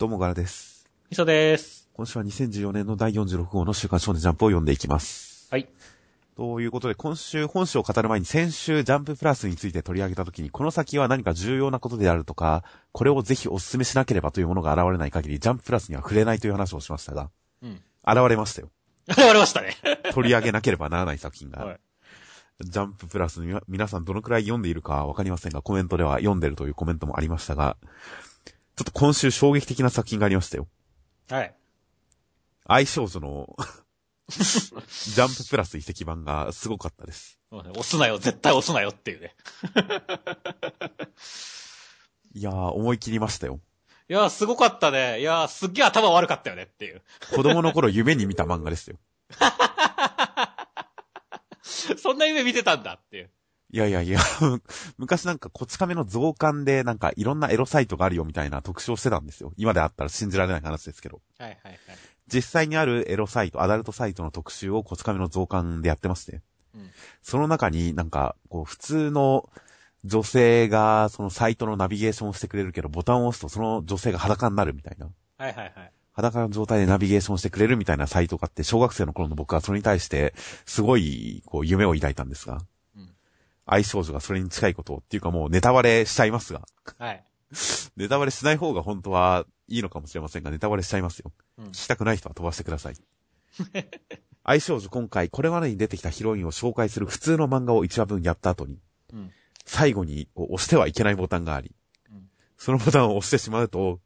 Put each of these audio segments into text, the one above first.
どうもガラです。みそです。今週は2014年の第46号の週刊少年ジャンプを読んでいきます。はい。ということで、今週本誌を語る前に先週ジャンププラスについて取り上げたときに、この先は何か重要なことであるとか、これをぜひお勧めしなければというものが現れない限り、ジャンププラスには触れないという話をしましたが、うん。現れましたよ。現れましたね。取り上げなければならない作品が。はい。ジャンププラス皆さんどのくらい読んでいるかはわかりませんが、コメントでは読んでるというコメントもありましたが、ちょっと今週衝撃的な作品がありましたよ。はい。愛少女の ジャンププラス遺跡版がすごかったです。そうね押すなよ、絶対押すなよっていうね。いやー、思い切りましたよ。いやー、すごかったね。いやー、すっげー頭悪かったよねっていう。子供の頃夢に見た漫画ですよ。そんな夢見てたんだっていう。いやいやいや、昔なんかこち亀の増刊でなんかいろんなエロサイトがあるよみたいな特集をしてたんですよ。今であったら信じられない話ですけど。はいはいはい。実際にあるエロサイト、アダルトサイトの特集をこち亀の増刊でやってまして。うんその中になんか、こう普通の女性がそのサイトのナビゲーションをしてくれるけど、ボタンを押すとその女性が裸になるみたいな。はいはいはい。裸の状態でナビゲーションしてくれるみたいなサイトがあって、小学生の頃の僕はそれに対して、すごい、こう、夢を抱いたんですが、うん愛少女がそれに近いことをっていうかもうネタバレしちゃいますが、はい。ネタバレしない方が本当はいいのかもしれませんが、ネタバレしちゃいますよ。うん聞きたくない人は飛ばしてください。愛少女今回、これまでに出てきたヒロインを紹介する普通の漫画を1話分やった後に、うん。最後に押してはいけないボタンがあり、うんそのボタンを押してしまうと、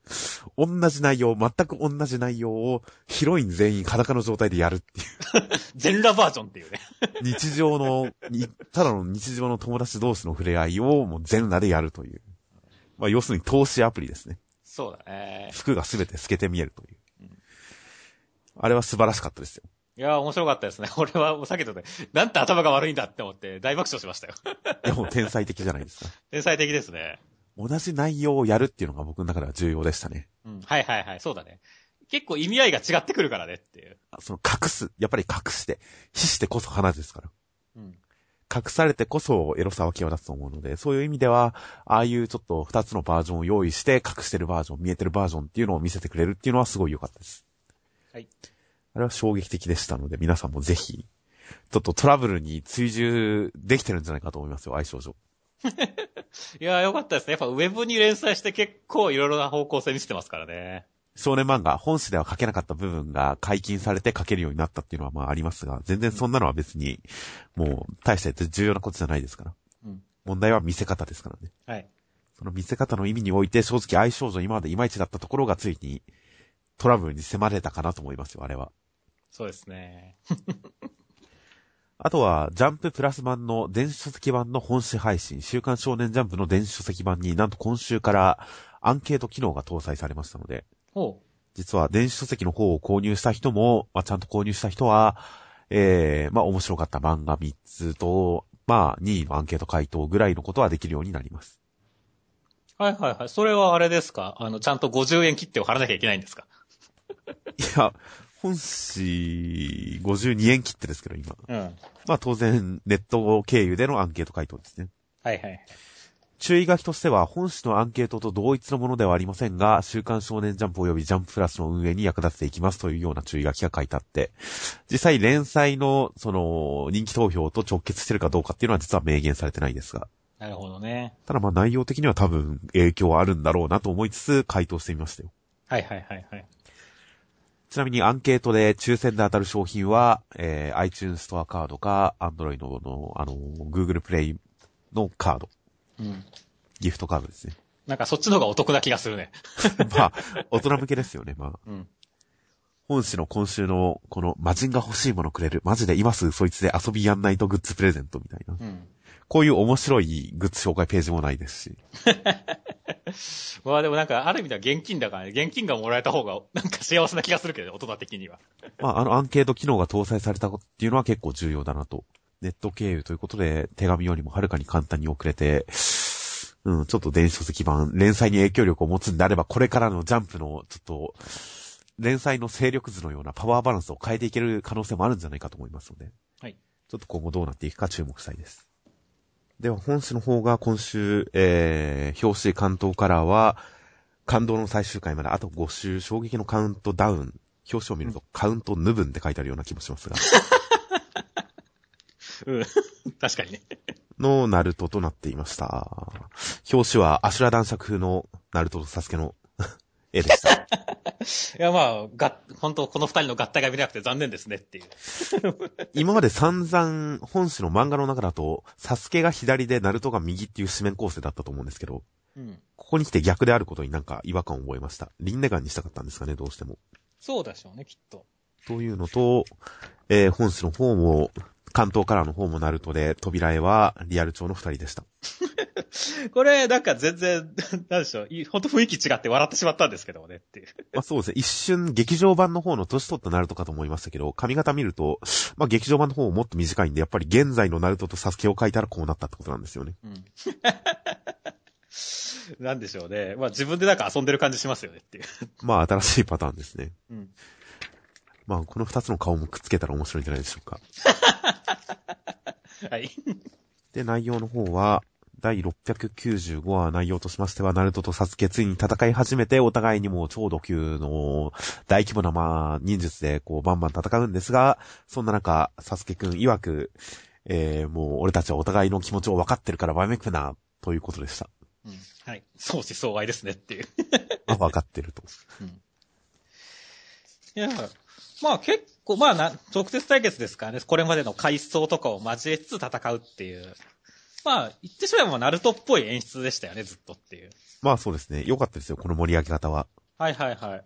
同じ内容、全く同じ内容をヒロイン全員裸の状態でやるっていう。全裸バージョンっていうね。日常の、にただの日常の友達同士の触れ合いをもう全裸でやるという。まあ要するに投資アプリですね。そうだね。服がすべて透けて見えるといううん。あれは素晴らしかったですよ。いやー、面白かったですね。俺は、さっきとね、なんて頭が悪いんだって思って大爆笑しましたよ。いやもう天才的じゃないですか。天才的ですね。同じ内容をやるっていうのが僕の中では重要でしたね。うん。はいはいはい。そうだね。結構意味合いが違ってくるからねっていう。その隠す、やっぱり隠して、死してこそ花ですから。うん。隠されてこそエロさは際立つと思うので、そういう意味では、ああいうちょっと二つのバージョンを用意して、隠してるバージョン、見えてるバージョンっていうのを見せてくれるっていうのはすごい良かったです。はい。あれは衝撃的でしたので、皆さんもぜひ、ちょっとトラブルに追従できてるんじゃないかと思いますよ、愛少女。いやー、よかったですね。やっぱウェブに連載して結構いろいろな方向性見せてますからね。少年漫画、本誌では書けなかった部分が解禁されて書けるようになったっていうのはまあありますが、全然そんなのは別に、もう、大して重要なことじゃないですから。うん。問題は見せ方ですからね。はい。その見せ方の意味において、正直愛少女今までいまいちだったところがついに、トラブルに迫れたかなと思いますよ、あれは。そうですね。あとは、ジャンププラス版の電子書籍版の本誌配信、週刊少年ジャンプの電子書籍版になんと今週からアンケート機能が搭載されましたので、ほ実は電子書籍の方を購入した人も、まあ、ちゃんと購入した人は、ええまあ、面白かった漫画3つと、まあ、2位のアンケート回答ぐらいのことはできるようになります。う。はいはいはい。それはあれですか？あの、ちゃんと50円切手を払わなきゃいけないんですか？いや、本誌52円切ってですけど、今。うん。はいまあ当然、ネット経由でのアンケート回答ですね。はいはい。注意書きとしては、本誌のアンケートと同一のものではありませんが、週刊少年ジャンプ及びジャンププラスの運営に役立てていきますというような注意書きが書いてあって、実際連載の、その、人気投票と直結してるかどうかっていうのは実は明言されてないですが、なるほどね。ただまあ内容的には多分影響はあるんだろうなと思いつつ回答してみましたよ。はいはいはいはい。ちなみにアンケートで抽選で当たる商品は、えー、iTunes ストアカードか、Android の、あの、Google プレイのカード、うん。ギフトカードですね。なんかそっちの方がお得な気がするね。まあ、大人向けですよね、まあ。うん。本誌の今週の、この、魔人が欲しいものくれる。マジで今すぐそいつで遊びやんないとグッズプレゼントみたいな。うん。こういう面白いグッズ紹介ページもないですし。まあでもなんか、ある意味では現金だからね。現金がもらえた方が、なんか幸せな気がするけどね、大人的には。まあ、あのアンケート機能が搭載されたっていうのは結構重要だなと。ネット経由ということで、手紙よりもはるかに簡単に送れて、うん、ちょっと電子書籍版、連載に影響力を持つんであれば、これからのジャンプの、ちょっと、連載の勢力図のようなパワーバランスを変えていける可能性もあるんじゃないかと思いますので。はい。ちょっと今後どうなっていくか注目したいです。では、本誌の方が今週、えー、表紙関東カラーは、感動の最終回まであと5週、衝撃のカウントダウン、表紙を見るとカウントヌブンって書いてあるような気もしますが、うん。確かにね。のナルトとなっていました。表紙はアシュラ男爵風のナルトとサスケの絵でした。いや、まあ、が、本当この二人の合体が見れなくて残念ですねっていう。今まで散々本誌の漫画の中だと、サスケが左でナルトが右っていう紙面構成だったと思うんですけど、うん。ここに来て逆であることになんか違和感を覚えました。リンネガンにしたかったんですかね、どうしても。そうでしょうね、きっと。というのと、えー本誌の方も、関東からの方もナルトで、扉絵はリアル調の二人でした。これ、なんか全然、なんでしょう、い本当雰囲気違って笑ってしまったんですけどもねっていう。まあそうですね、一瞬劇場版の方の年取ったナルトかと思いましたけど、髪型見ると、まあ劇場版の方ももっと短いんで、やっぱり現在のナルトとサスケを描いたらこうなったってことなんですよね。うん。なんでしょうね。まあ自分でなんか遊んでる感じしますよねっていう。まあ新しいパターンですね。うん。まあこの二つの顔もくっつけたら面白いんじゃないでしょうか。はい。で、内容の方は、第695話内容としましては、ナルトとサスケついに戦い始めて、お互いにもう超度級の大規模なまあ、忍術でこうバンバン戦うんですが、そんな中、サスケくん曰く、えー、もう俺たちはお互いの気持ちを分かってるからわめくな、ということでした。うん。はい。相思相愛ですねっていう。あ、分かってると。うん。いや、まあ結構、まあな、直接対決ですからね、これまでの回想とかを交えつつ戦うっていう。まあ、言ってしまえばナルトっぽい演出でしたよね、ずっとっていう。まあそうですね。良かったですよ、この盛り上げ方は。はいはいはい。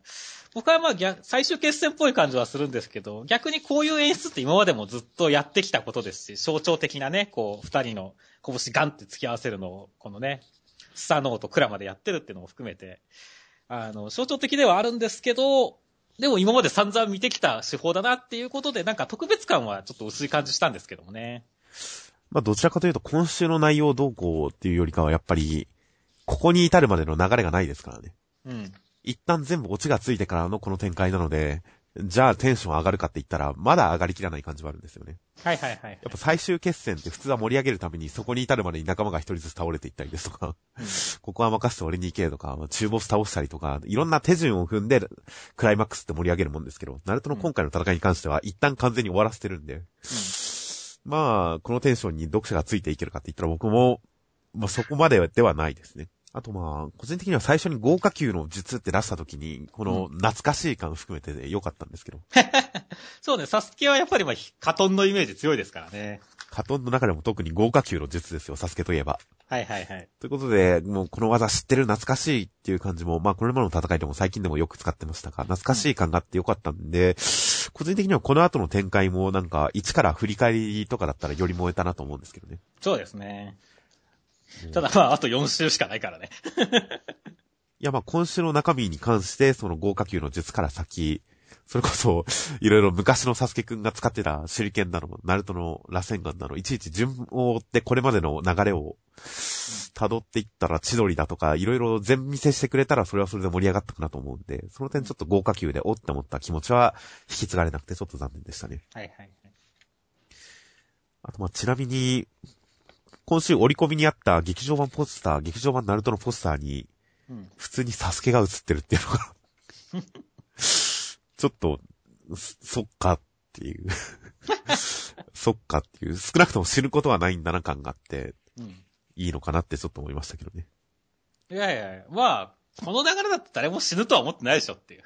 僕はまあ逆、最終決戦っぽい感じはするんですけど、逆にこういう演出って今までもずっとやってきたことですし、象徴的なね、こう、二人の拳ガンって突き合わせるのを、このね、スサノオとクラまでやってるっていうのも含めて、あの、象徴的ではあるんですけど、でも今まで散々見てきた手法だなっていうことで、なんか特別感はちょっと薄い感じしたんですけどもね。まあどちらかというと今週の内容どうこうっていうよりかはやっぱり、ここに至るまでの流れがないですからね。うん。一旦全部オチがついてからのこの展開なので、じゃあテンション上がるかって言ったら、まだ上がりきらない感じはあるんですよね。はいはいはい。やっぱ最終決戦って普通は盛り上げるためにそこに至るまでに仲間が一人ずつ倒れていったりですとか、うんここは任せて俺に行けとか、中ボス倒したりとか、いろんな手順を踏んで、クライマックスって盛り上げるもんですけど、ナルトの今回の戦いに関しては一旦完全に終わらせてるんで、まあ、このテンションに読者がついていけるかって言ったら僕も、まあそこまでではないですね。あとまあ、個人的には最初に豪華級の術って出した時に、この懐かしい感含めて良かったんですけど、そうね、サスケはやっぱりまあ、カトンのイメージ強いですからね。カトンの中でも特に豪華級の術ですよ、サスケといえば。はいはいはい。ということで、もうこの技知ってる懐かしいっていう感じも、まあこれまでの戦いでも最近でもよく使ってましたが、懐かしい感があってよかったんで、個人的にはこの後の展開もなんか一から振り返りとかだったらより燃えたなと思うんですけどね。そうですね。ただまあ、あと4週しかないからね。いやまあ今週の中身に関して、その豪華級の術から先、それこそ、いろいろ昔のサスケくんが使ってた手裏剣なの、ナルトの螺旋丸なの、いちいち順を追ってこれまでの流れを辿っていったら千鳥だとか、いろいろ全見せしてくれたらそれはそれで盛り上がったかなと思うんで、その点ちょっと豪華級でおって思った気持ちは引き継がれなくてちょっと残念でしたね。はいはいはい。あとまあちなみに、今週折り込みにあった劇場版ポスター、劇場版ナルトのポスターに、うん。普通にサスケが映ってるっていうのが、ちょっと、そそっかっていう。そっかっていう。少なくとも死ぬことはないんだな感があって、うん。いいのかなってちょっと思いましたけどね。いやいやまあ、この流れだって誰も死ぬとは思ってないでしょっていう。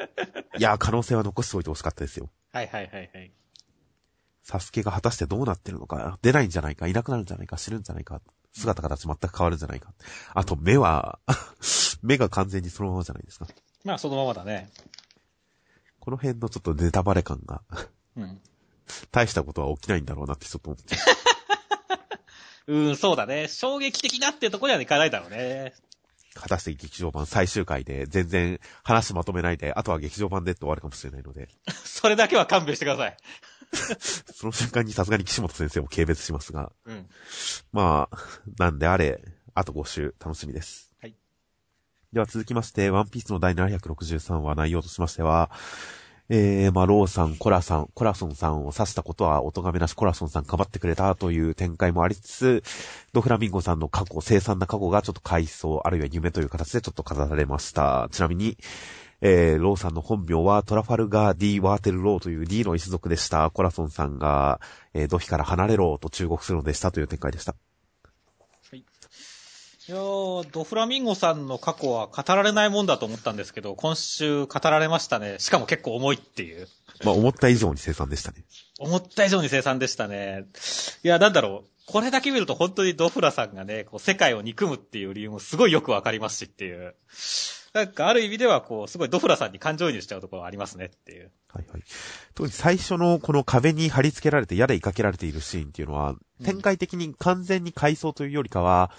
いやー、可能性は残しておいてほしかったですよ。はいはいはいはい。サスケが果たしてどうなってるのか、出ないんじゃないか、いなくなるんじゃないか、死ぬんじゃないか、姿形全く変わるんじゃないか。あと目は、目が完全にそのままじゃないですか。まあ、そのままだね。この辺のちょっとネタバレ感が、うん。大したことは起きないんだろうなってちょっと思って。うん、そうだね。衝撃的なってところにはいかないだろうね。果たして劇場版最終回で全然話まとめないで、あとは劇場版でって終わるかもしれないので、それだけは勘弁してください。その瞬間にさすがに岸本先生を軽蔑しますが、うん。まあ、なんであれ、あと5週楽しみです。はい。では続きまして、ワンピースの第763話内容としましては、えー、まあ、ローさん、コラさん、コラソンさんを刺したことは、お咎めなしコラソンさんかばってくれたという展開もありつつ、ドフラミンゴさんの過去、凄惨な過去がちょっと回想、あるいは夢という形でちょっと語られました。ちなみに、えー、ローさんの本名はトラファルガー・ D・ワーテル・ローという D の一族でした。コラソンさんが、えー、ドフィから離れろと忠告するのでしたという展開でした。いやー、ドフラミンゴさんの過去は語られないもんだと思ったんですけど、今週語られましたね。しかも結構重いっていう。まあ、思った以上に凄惨でしたね。思った以上に凄惨でしたね。いや、なんだろう。これだけ見ると本当にドフラさんがね、こう世界を憎むっていう理由もすごいよくわかりますしっていう。なんかある意味ではこう、すごいドフラさんに感情移入しちゃうところありますねっていう。はいはい。特に最初のこの壁に貼り付けられて矢で追いかけられているシーンっていうのは、展開的に完全に回想というよりかは、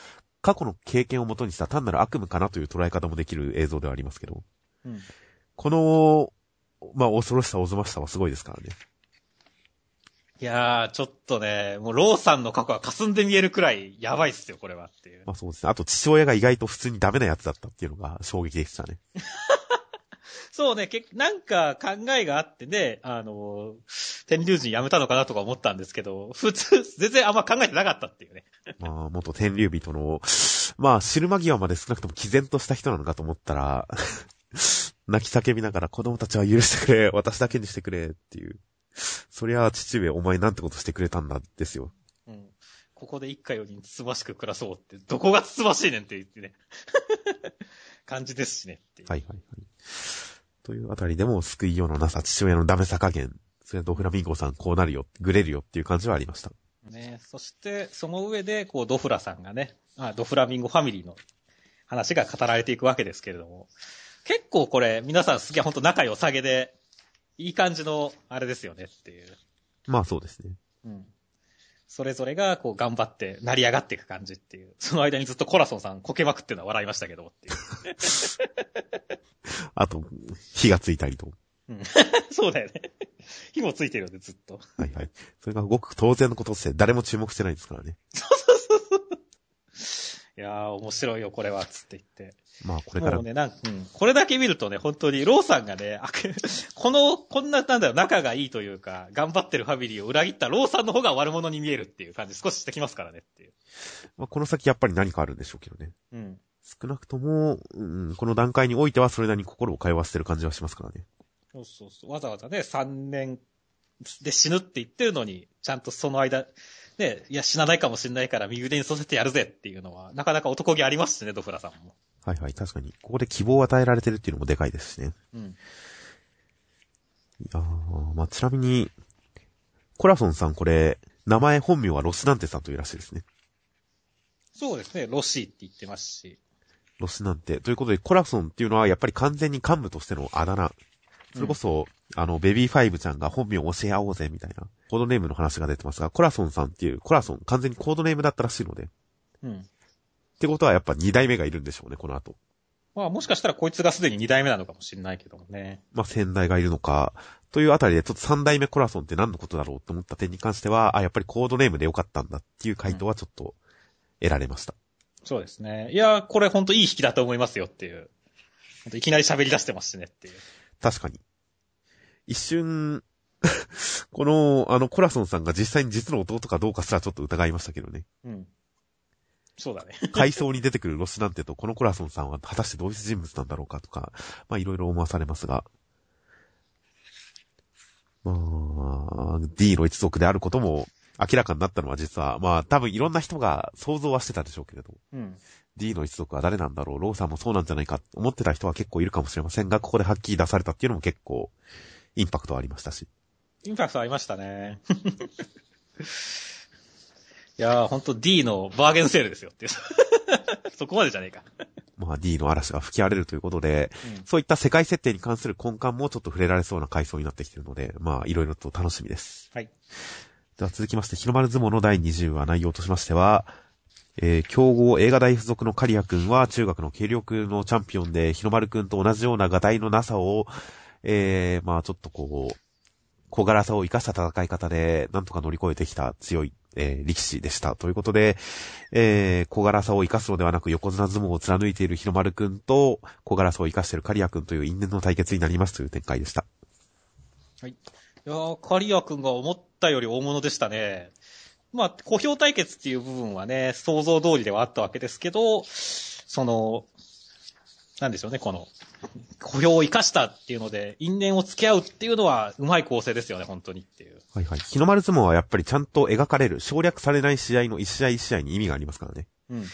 過去の経験をもとにした単なる悪夢かなという捉え方もできる映像ではありますけど、うん、この、まあ、恐ろしさ、おぞましさはすごいですからね。いやー、ちょっとね、もうローさんの過去は霞んで見えるくらいやばいっすよ、これはっていう。まあそうですね。あと父親が意外と普通にダメなやつだったっていうのが衝撃でしたね。そうね、け、なんか考えがあってね、あの、天竜人辞めたのかなとか思ったんですけど、普通、全然あんま考えてなかったっていうね。まあ、元天竜人の、まあ、知る間際まで少なくとも毅然とした人なのかと思ったら、泣き叫びながら子供たちは許してくれ、私だけにしてくれっていう。そりゃ、父上お前なんてことしてくれたんだ、ですよ。うん。ここで一家四人つつましく暮らそうって、どこがつつましいねんって言ってね。感じですしねはいはいはい。というあたりでも救いようのなさ、父親のダメさ加減、それドフラミンゴさんこうなるよ、グレるよっていう感じはありました。ねそして、その上で、こう、ドフラさんがね、あドフラミンゴファミリーの話が語られていくわけですけれども、結構これ、皆さん好きは本当仲良さげで、いい感じの、あれですよねっていう。まあそうですね。うん。それぞれが、こう、頑張って、成り上がっていく感じっていう。その間にずっとコラソンさんこけまくってるのは笑いましたけど、っていう。あと、火がついたりと。うん。そうだよね。火もついてるよね、ずっと。はいはい。それがごく当然のことって誰も注目してないですからね。そうそうそう。いやー、面白いよ、これは、つって言って。まあ、これから。もうね、なんうん。これだけ見るとね、本当に、ローさんがね、この、こんな、なんだろう、仲がいいというか、頑張ってるファミリーを裏切ったローさんの方が悪者に見えるっていう感じ少ししてきますからねっていう。まあ、この先やっぱり何かあるんでしょうけどね。うん。少なくとも、うん、この段階においてはそれなりに心を通わせてる感じはしますからね。そうそうそう。わざわざね、3年で死ぬって言ってるのに、ちゃんとその間、ね、いや、死なないかもしれないから右腕にさせてやるぜっていうのは、なかなか男気ありますしね、ドフラさんも。はいはい、確かに。ここで希望を与えられてるっていうのもでかいですしね。うん。いやー、まあ、ちなみに、コラソンさんこれ、名前本名はロシナンテさんというらしいですね。そうですね、ロシーって言ってますし。ロシナンテ。ということで、コラソンっていうのはやっぱり完全に幹部としてのあだ名。それこそ、あの、ベビーファイブちゃんが本名を教え合おうぜみたいな、コードネームの話が出てますが、コラソンさんっていう、コラソン、完全にコードネームだったらしいので。うん。ってことはやっぱ二代目がいるんでしょうね、この後。まあもしかしたらこいつがすでに二代目なのかもしれないけどもね。まあ先代がいるのか、というあたりでちょっと三代目コラソンって何のことだろうと思った点に関しては、あ、やっぱりコードネームでよかったんだっていう回答はちょっと得られました。うん、そうですね。いや、これほんといい引きだと思いますよっていう。いきなり喋り出してますしねっていう。確かに。一瞬 この、あの、コラソンさんが実際に実の弟かどうかすらちょっと疑いましたけどね。うん。そうだね。階層に出てくるロスなんてと、このコラソンさんは果たして同一人物なんだろうかとか、まあいろいろ思わされますが。まあ、D の一族であることも明らかになったのは実は、まあ多分いろんな人が想像はしてたでしょうけれど。うん。D の一族は誰なんだろう？ローさんもそうなんじゃないか？思ってた人は結構いるかもしれませんが、ここではっきり出されたっていうのも結構、インパクトありましたし。インパクトありましたね。いやー、ほんと D のバーゲンセールですよっていう。そこまでじゃねえか。まあ D の嵐が吹き荒れるということで、うん、そういった世界設定に関する根幹もちょっと触れられそうな回想になってきているので、まあいろいろと楽しみです。はい。では続きまして、日の丸相撲の第20話内容としましては、えー、強豪映画大付属のカリア君は中学の軽力のチャンピオンで、日の丸君と同じような画題のなさを、えー、まあちょっとこう、小柄さを生かした戦い方で、なんとか乗り越えてきた強い、えー、力士でした。ということで、えー、小柄さを生かすのではなく横綱相撲を貫いている日の丸くんと、小柄さを生かしているカリアくんという因縁の対決になりますという展開でした。はいいやー、カリア君が思ったより大物でしたね。まあ、小評対決っていう部分はね、想像通りではあったわけですけど、その、なんでしょうね、この、小評を生かしたっていうので、因縁を付き合うっていうのは、うまい構成ですよね、本当にっていう。はいはい。日の丸相撲はやっぱりちゃんと描かれる、省略されない試合の一試合一試合に意味がありますからね。うん。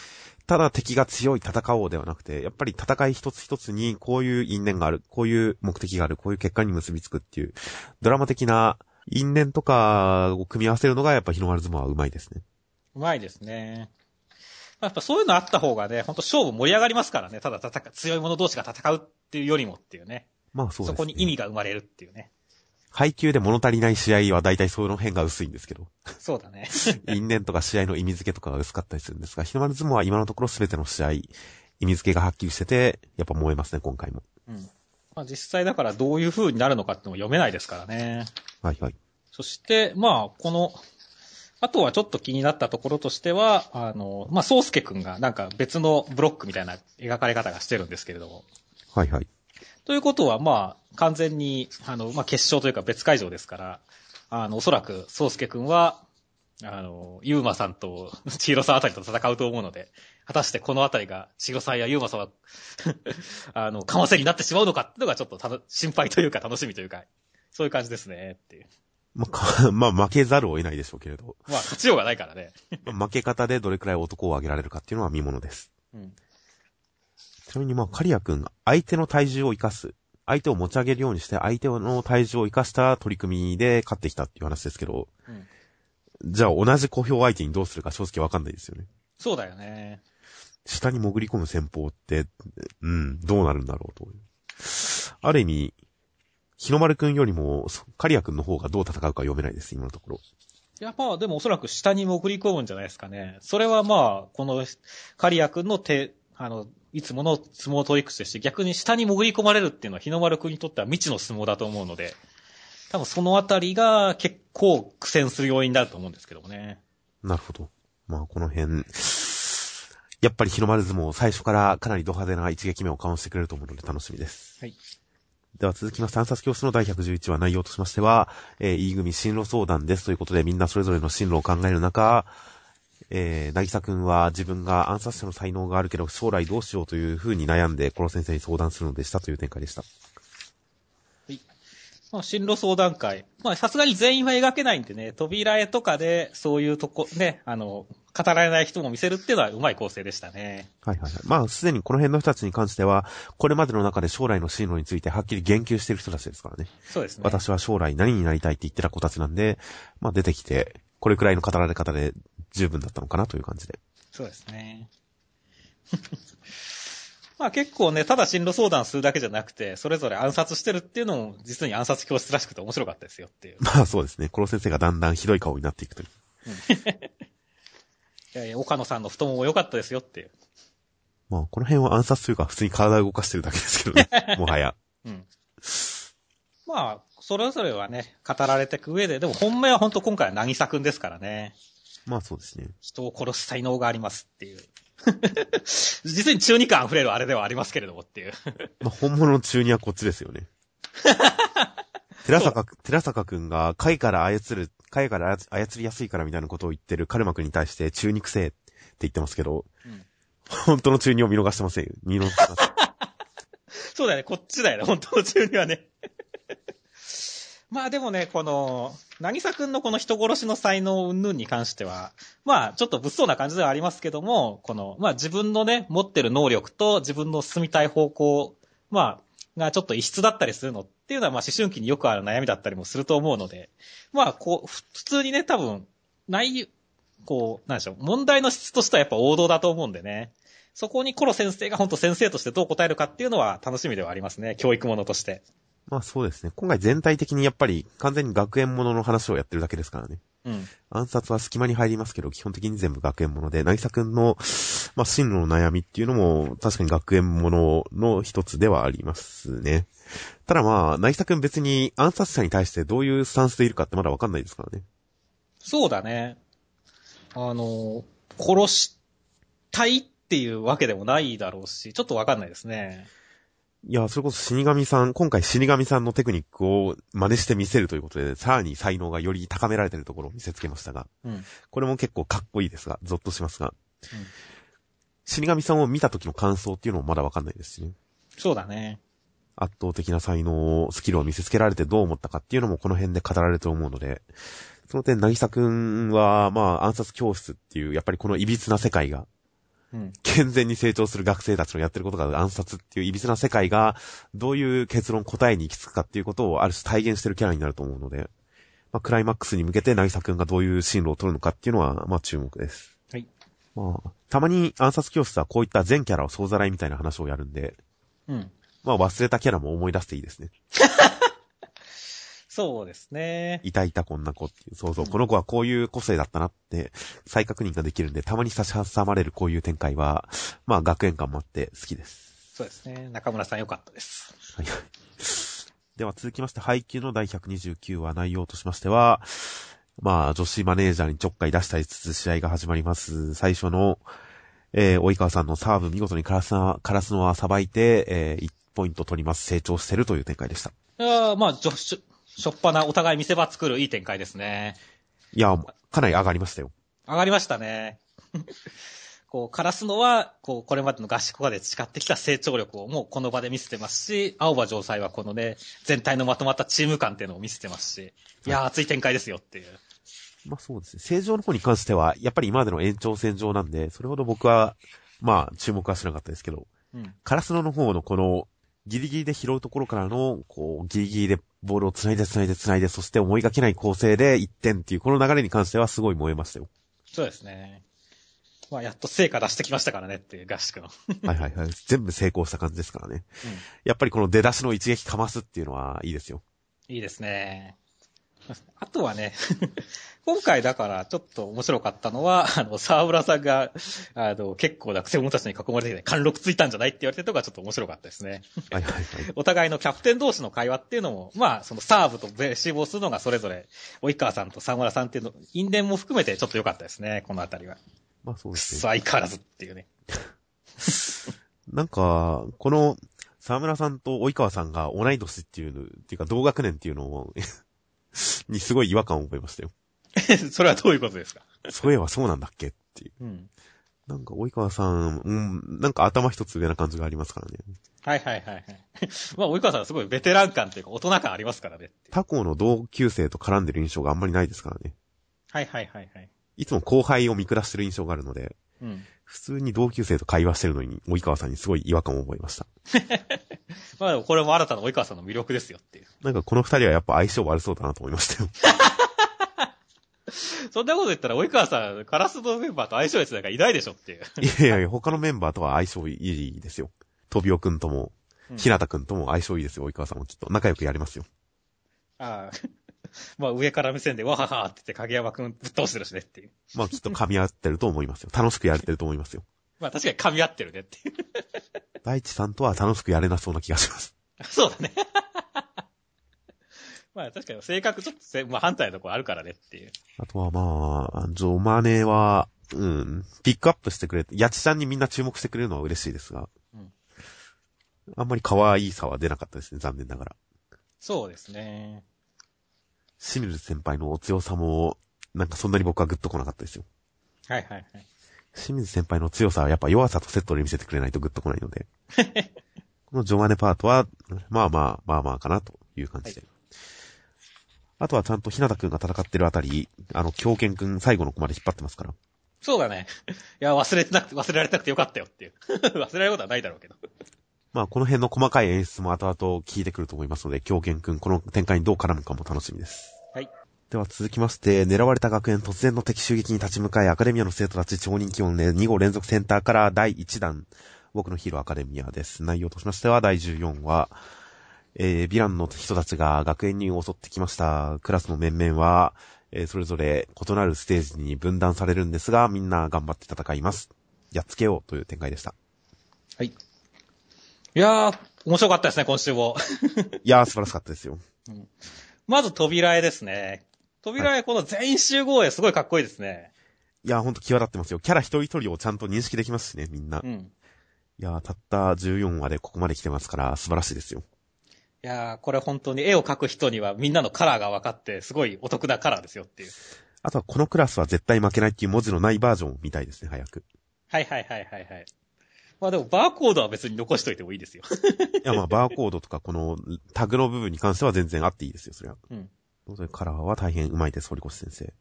ただ敵が強い戦おうではなくて、やっぱり戦い一つ一つにこういう因縁がある、こういう目的がある、こういう結果に結びつくっていう、ドラマ的な因縁とかを組み合わせるのがやっぱ日の丸相撲はうまいですね。うまいですね。やっぱそういうのあった方がね、本当勝負盛り上がりますからね。ただ戦う、強い者同士が戦うっていうよりもっていうね。まあそうです、ね。そこに意味が生まれるっていうね。配球で物足りない試合は大体その辺が薄いんですけど。そうだね。因縁とか試合の意味付けとかが薄かったりするんですが、日の丸相撲は今のところ全ての試合、意味付けがはっきりしてて、やっぱ燃えますね、今回も。うん。まあ実際だからどういう風になるのかってのも読めないですからね。はいはい。そして、まあ、この、あとはちょっと気になったところとしては、あの、まあ、宗介くんがなんか別のブロックみたいな描かれ方がしてるんですけれども。はいはい。ということは、まあ、完全に、あの、まあ、決勝というか別会場ですから、あの、おそらく、宗介くんは、あの、ゆうまさんと千尋さんあたりと戦うと思うので、果たしてこのあたりが、千尋さんやゆうまさんは、あの、かませになってしまうのかっていうのがちょっと心配というか楽しみというか、そういう感じですね、っていう。まあ、か まあ、負けざるを得ないでしょうけれど、まあ、勝ちようがないからね。まあ負け方でどれくらい男を上げられるかっていうのは見物です。うん。ちなみにまあ、カリア君、相手の体重を生かす。相手を持ち上げるようにして、相手の体重を生かした取り組みで勝ってきたっていう話ですけど、うん。じゃあ同じ小評相手にどうするか正直わかんないですよね。そうだよね。下に潜り込む戦法って、うん、どうなるんだろうと。ある意味、日の丸くんよりも、そカリアくんの方がどう戦うか読めないです、今のところ。いや、まあ、でもおそらく下に潜り込むんじゃないですかね。それはまあ、この、カリア君の手、あの、いつもの相撲トリックスでして、逆に下に潜り込まれるっていうのは日の丸君にとっては未知の相撲だと思うので、多分そのあたりが結構苦戦する要因だと思うんですけどもね。なるほど。まあ、この辺、やっぱり日の丸相撲、最初からかなりド派手な一撃目をかましてくれると思うので楽しみです。はい。では続きまして、暗殺教室の第111話内容としましては、えー、E 組進路相談ですということで、みんなそれぞれの進路を考える中、えー、なぎさくんは自分が暗殺者の才能があるけど、将来どうしようという風に悩んで、コロ先生に相談するのでしたという展開でした。まあ、進路相談会。まあ、さすがに全員は描けないんでね、扉絵とかで、そういうとこ、ね、あの、語られない人も見せるっていうのはうまい構成でしたね。はいはいはい。まあ、すでにこの辺の人たちに関しては、これまでの中で将来の進路についてはっきり言及している人たちですからね。そうですね。私は将来何になりたいって言ってた子たちなんで、まあ出てきて、これくらいの語られ方で十分だったのかなという感じで。そうですね。まあ結構ね、ただ進路相談するだけじゃなくて、それぞれ暗殺してるっていうのも、実に暗殺教室らしくて面白かったですよっていう。まあそうですね。コロ先生がだんだんひどい顔になっていくという。いやいや、岡野さんの太もも良かったですよっていう。まあこの辺は暗殺というか普通に体を動かしてるだけですけどね。もはや。うん。まあ、それぞれはね、語られていく上で、でも本命は本当今回は渚くんですからね。まあそうですね。人を殺す才能がありますっていう。実に中二感溢れるあれではありますけれどもっていう。まあ本物の中二はこっちですよね。寺坂、寺坂くんが貝から操る、貝から操りやすいからみたいなことを言ってるカルマくんに対して中肉性って言ってますけど、うん本当の中二を見逃してませんよ。見逃してません。そうだよね、こっちだよね、本当の中にはね。まあでもね、この、なぎさくんのこの人殺しの才能云々に関しては、まあちょっと物騒な感じではありますけども、この、まあ自分のね、持ってる能力と自分の進みたい方向、まあ、がちょっと異質だったりするのっていうのは、まあ思春期によくある悩みだったりもすると思うので、まあこう、普通にね、多分、内容、こう、なんでしょう、問題の質としてはやっぱ王道だと思うんでね。そこにコロ先生が本当先生としてどう答えるかっていうのは楽しみではありますね。教育者として。まあそうですね。今回全体的にやっぱり完全に学園ものの話をやってるだけですからね。うん。暗殺は隙間に入りますけど、基本的に全部学園もので、なぎさくんの、まあ進路の悩みっていうのも、確かに学園ものの一つではありますね。ただまあ、なぎさくん別に暗殺者に対してどういうスタンスでいるかってまだわかんないですからね。そうだね。あの、殺したいっていうわけでもないだろうし、ちょっとわかんないですね。いや、それこそ死神さん、今回死神さんのテクニックを真似して見せるということで、さらに才能がより高められているところを見せつけましたが、うん。これも結構かっこいいですが、ゾッとしますが、死神さんを見た時の感想っていうのもまだわかんないですしね。そうだね。圧倒的な才能、スキルを見せつけられてどう思ったかっていうのもこの辺で語られると思うので、その点、なぎさくんは、まあ、暗殺教室っていう、やっぱりこの歪な世界が、うん。健全に成長する学生たちのやってることが暗殺っていう歪な世界が、どういう結論、答えに行き着くかっていうことをある種体現してるキャラになると思うので、まあ、クライマックスに向けて、なぎさくんがどういう進路を取るのかっていうのは、まあ、注目です。はい。まあ、たまに暗殺教室はこういった全キャラを総ざらいみたいな話をやるんで、うん。まあ、忘れたキャラも思い出していいですね。そうですね。いたいたこんな子っていう、そうそう、この子はこういう個性だったなって、再確認ができるんで、たまに差し挟まれるこういう展開は、まあ、学園感もあって好きです。そうですね。中村さんよかったです。はい。では続きまして、配給の第129話内容としましては、まあ、女子マネージャーにちょっかい出したりつつ試合が始まります。最初の、えー、及川さんのサーブ見事にカラスナ、カラスノはさばいて、えー、1ポイント取ります。成長してるという展開でした。いやーまあ、ちょ、しょ、っぱなお互い見せ場作るいい展開ですね。いや、かなり上がりましたよ。上がりましたね。こう、カラスノは、こう、これまでの合宿場で培ってきた成長力をもうこの場で見せてますし、青葉城西はこのね、全体のまとまったチーム感っていうのを見せてますし、いやー熱い展開ですよっていう。まあそうですね。正常の方に関しては、やっぱり今までの延長線上なんで、それほど僕は、まあ注目はしなかったですけど、うん。カラスノの方のこの、ギリギリで拾うところからの、こう、ギリギリでボールを繋いで繋いで繋いで、そして思いがけない構成で1点っていう、この流れに関してはすごい燃えましたよ。そうですね。まあ、やっと成果出してきましたからねっていう合宿の。はいはいはい。全部成功した感じですからね。うん。やっぱりこの出だしの一撃かますっていうのはいいですよ。いいですね。あとはね、今回だからちょっと面白かったのは、あの、沢村さんが、あの、結構な癖者たちに囲まれてて、貫禄ついたんじゃないって言われてるとこがちょっと面白かったですね。はいはいはい。お互いのキャプテン同士の会話っていうのも、まあ、そのサーブとレシーブをするのがそれぞれ、及川さんと沢村さんっていうの、因縁も含めてちょっと良かったですね、このあたりは。まあそうですね。そ相変わらずっていうね。なんか、この、沢村さんと及川さんが同い年っていうの、っていうか同学年っていうのを、にすごい違和感を覚えましたよ。それはどういうことですか？そういえばそうなんだっけっていう。うん。なんか、及川さん、うん、なんか頭一つ上な感じがありますからね。はいはいはいはい。まあ、及川さんはすごいベテラン感というか大人感ありますからね。他校の同級生と絡んでる印象があんまりないですからね。はいはいはいはい。いつも後輩を見下してる印象があるので、うん。普通に同級生と会話してるのに、及川さんにすごい違和感を覚えました。まあでもこれも新たな及川さんの魅力ですよっていう。なんかこの二人はやっぱ相性悪そうだなと思いましたよ。そんなこと言ったら及川さん、カラスのメンバーと相性やつなんかいないでしょっていう。いやいや他のメンバーとは相性いいですよ。飛びおくんとも、うんひなたくんとも相性いいですよ、及川さんもきっと。仲良くやりますよ。ああ。まあ上から目線でわははって言って影山くんぶっ倒してるしねっていう。まあきっと噛み合ってると思いますよ。楽しくやれてると思いますよ。まあ確かに噛み合ってるねっていう。大地さんとは楽しくやれなそうな気がします。そうだね。まあ確かに性格ちょっとせ、まあ反対のところあるからねっていう。あとはまあ、ジョマネは、うん、ピックアップしてくれて、ヤチちゃんにみんな注目してくれるのは嬉しいですが、うんあんまり可愛いさは出なかったですね、残念ながら。そうですね。清水先輩のお強さも、なんかそんなに僕はグッと来なかったですよ。はいはいはい。清水先輩の強さはやっぱ弱さとセットで見せてくれないとグッと来ないので。このジョマネパートは、まあまあ、まあまあかなという感じで。あとはちゃんとひなたくんが戦ってるあたり、あの、狂犬くん最後の子まで引っ張ってますから。そうだね。いや、忘れてなくて、忘れられてなくてよかったよっていう。忘れられることはないだろうけど。まあ、この辺の細かい演出も後々聞いてくると思いますので、狂犬くん、この展開にどう絡むかも楽しみです。はい。では続きまして、狙われた学園突然の敵襲撃に立ち向かい、アカデミアの生徒たち超人気音で2号連続センターから第1弾、僕のヒーローアカデミアです。内容としましては、第14話、えー、ヴィランの人たちが学園に襲ってきました。クラスの面々は、えー、それぞれ異なるステージに分断されるんですが、みんな頑張って戦います。やっつけようという展開でした。はい。いやー、面白かったですね、今週も。いやー、素晴らしかったですよ。まず扉絵ですね。扉絵、この全員集合絵すごいかっこいいですね。いやー、ほんと際立ってますよ。キャラ一人一人をちゃんと認識できますしね、みんなう。ん。いやー、たった14話でここまで来てますから、素晴らしいですよ。いやー、これ本当に絵を描く人にはみんなのカラーが分かって、すごいお得なカラーですよっていう。あとはこのクラスは絶対負けないっていう文字のないバージョンを見たいですね、早く。はいはいはいはいはい。まあでもバーコードは別に残しといてもいいですよ。いや、まあ、バーコードとかこのタグの部分に関しては全然あっていいですよ、それは。うん。カラーは大変うまいです、堀越先生。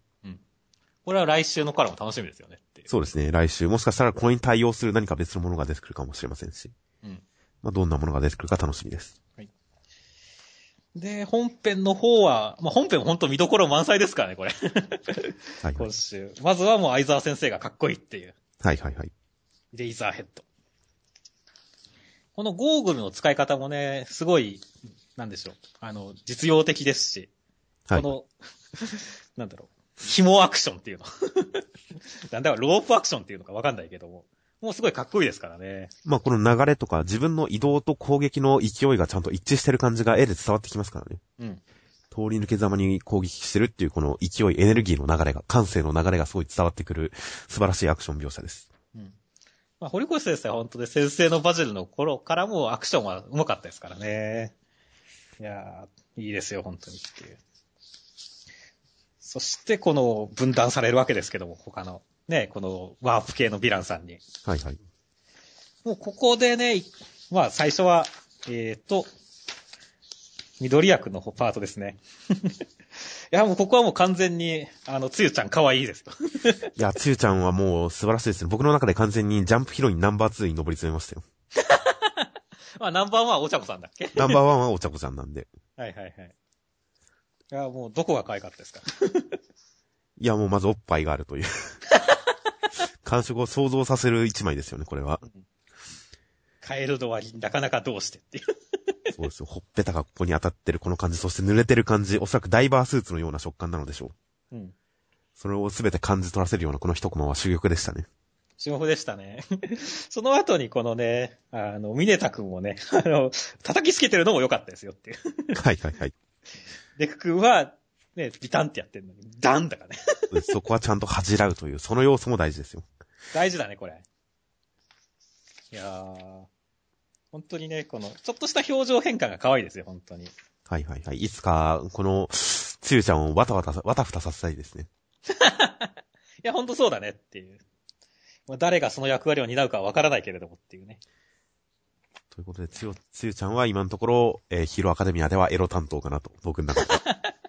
これは来週のカラーも楽しみですよねっていう。そうですね、来週もしかしたらこれに対応する何か別のものが出てくるかもしれませんし。うん。まあ、どんなものが出てくるか楽しみです。で、本編の方は、まあ本編本当見どころ満載ですからね、これ。はい、はい今。週。まずはもう相沢先生がかっこいいっていう。はい、はい、はい。レイザーヘッド。このゴーグルの使い方もね、すごい、なんでしょう。あの、実用的ですし、はいこの、なんだろう、紐アクションっていうの。なんだろう、ロープアクションっていうのかわかんないけども、もうすごいかっこいいですからね。まあ、この流れとか自分の移動と攻撃の勢いがちゃんと一致してる感じが絵で伝わってきますからね。うん。通り抜けざまに攻撃してるっていうこの勢い、エネルギーの流れが、感性の流れがすごい伝わってくる素晴らしいアクション描写です。うん。まあ、堀越先生は本当で先生のバジルの頃からもアクションは上手かったですからね。いやー、いいですよ、本当にっていう。そして、この分断されるわけですけども、他の、ね、このワープ系のヴィランさんに。はいはい。もうここでね、いまあ最初は、えっ、と、緑役のパートですね。いや、もうここはもう完全に、あの、つゆちゃん可愛いですよ。いや、つゆちゃんはもう素晴らしいですね。僕の中で完全にジャンプヒロインナンバー2に上り詰めましたよ。まあナンバーワンはお茶子さんだっけ？ナンバーワンはお茶子ちゃんなんで。はいはいはい。いや、もうどこが可愛かったですか？いや、もうまずおっぱいがあるという。感触を想像させる一枚ですよね、これは。カエルの割になかなかどうしてっていう。そうですよ。ほっぺたがここに当たってるこの感じ、そして濡れてる感じ、おそらくダイバースーツのような食感なのでしょう。うん。それをすべて感じ取らせるようなこの一コマは珠玉でしたね。仕事でしたね。その後にこのね、あの、ミネタ君をね、あの、叩きつけてるのも良かったですよっていう。はいはいはい。デク君は、ね、ビタンってやってるのに、ダンだからね。そこはちゃんと恥じらうという、その要素も大事ですよ。大事だね、これ。いやー、本当にね、この、ちょっとした表情変化が可愛いですよ、本当に。いはいはいはい。いつか、この、つゆちゃんをわたわたさ、わたふたさせたいですね。や、本当そうだねっていう。まあ、誰がその役割を担うかはわからないけれどもっていうね。ということで、つよ、つゆちゃんは今のところ、えーヒーローアカデミアではエロ担当かなと、僕の中で。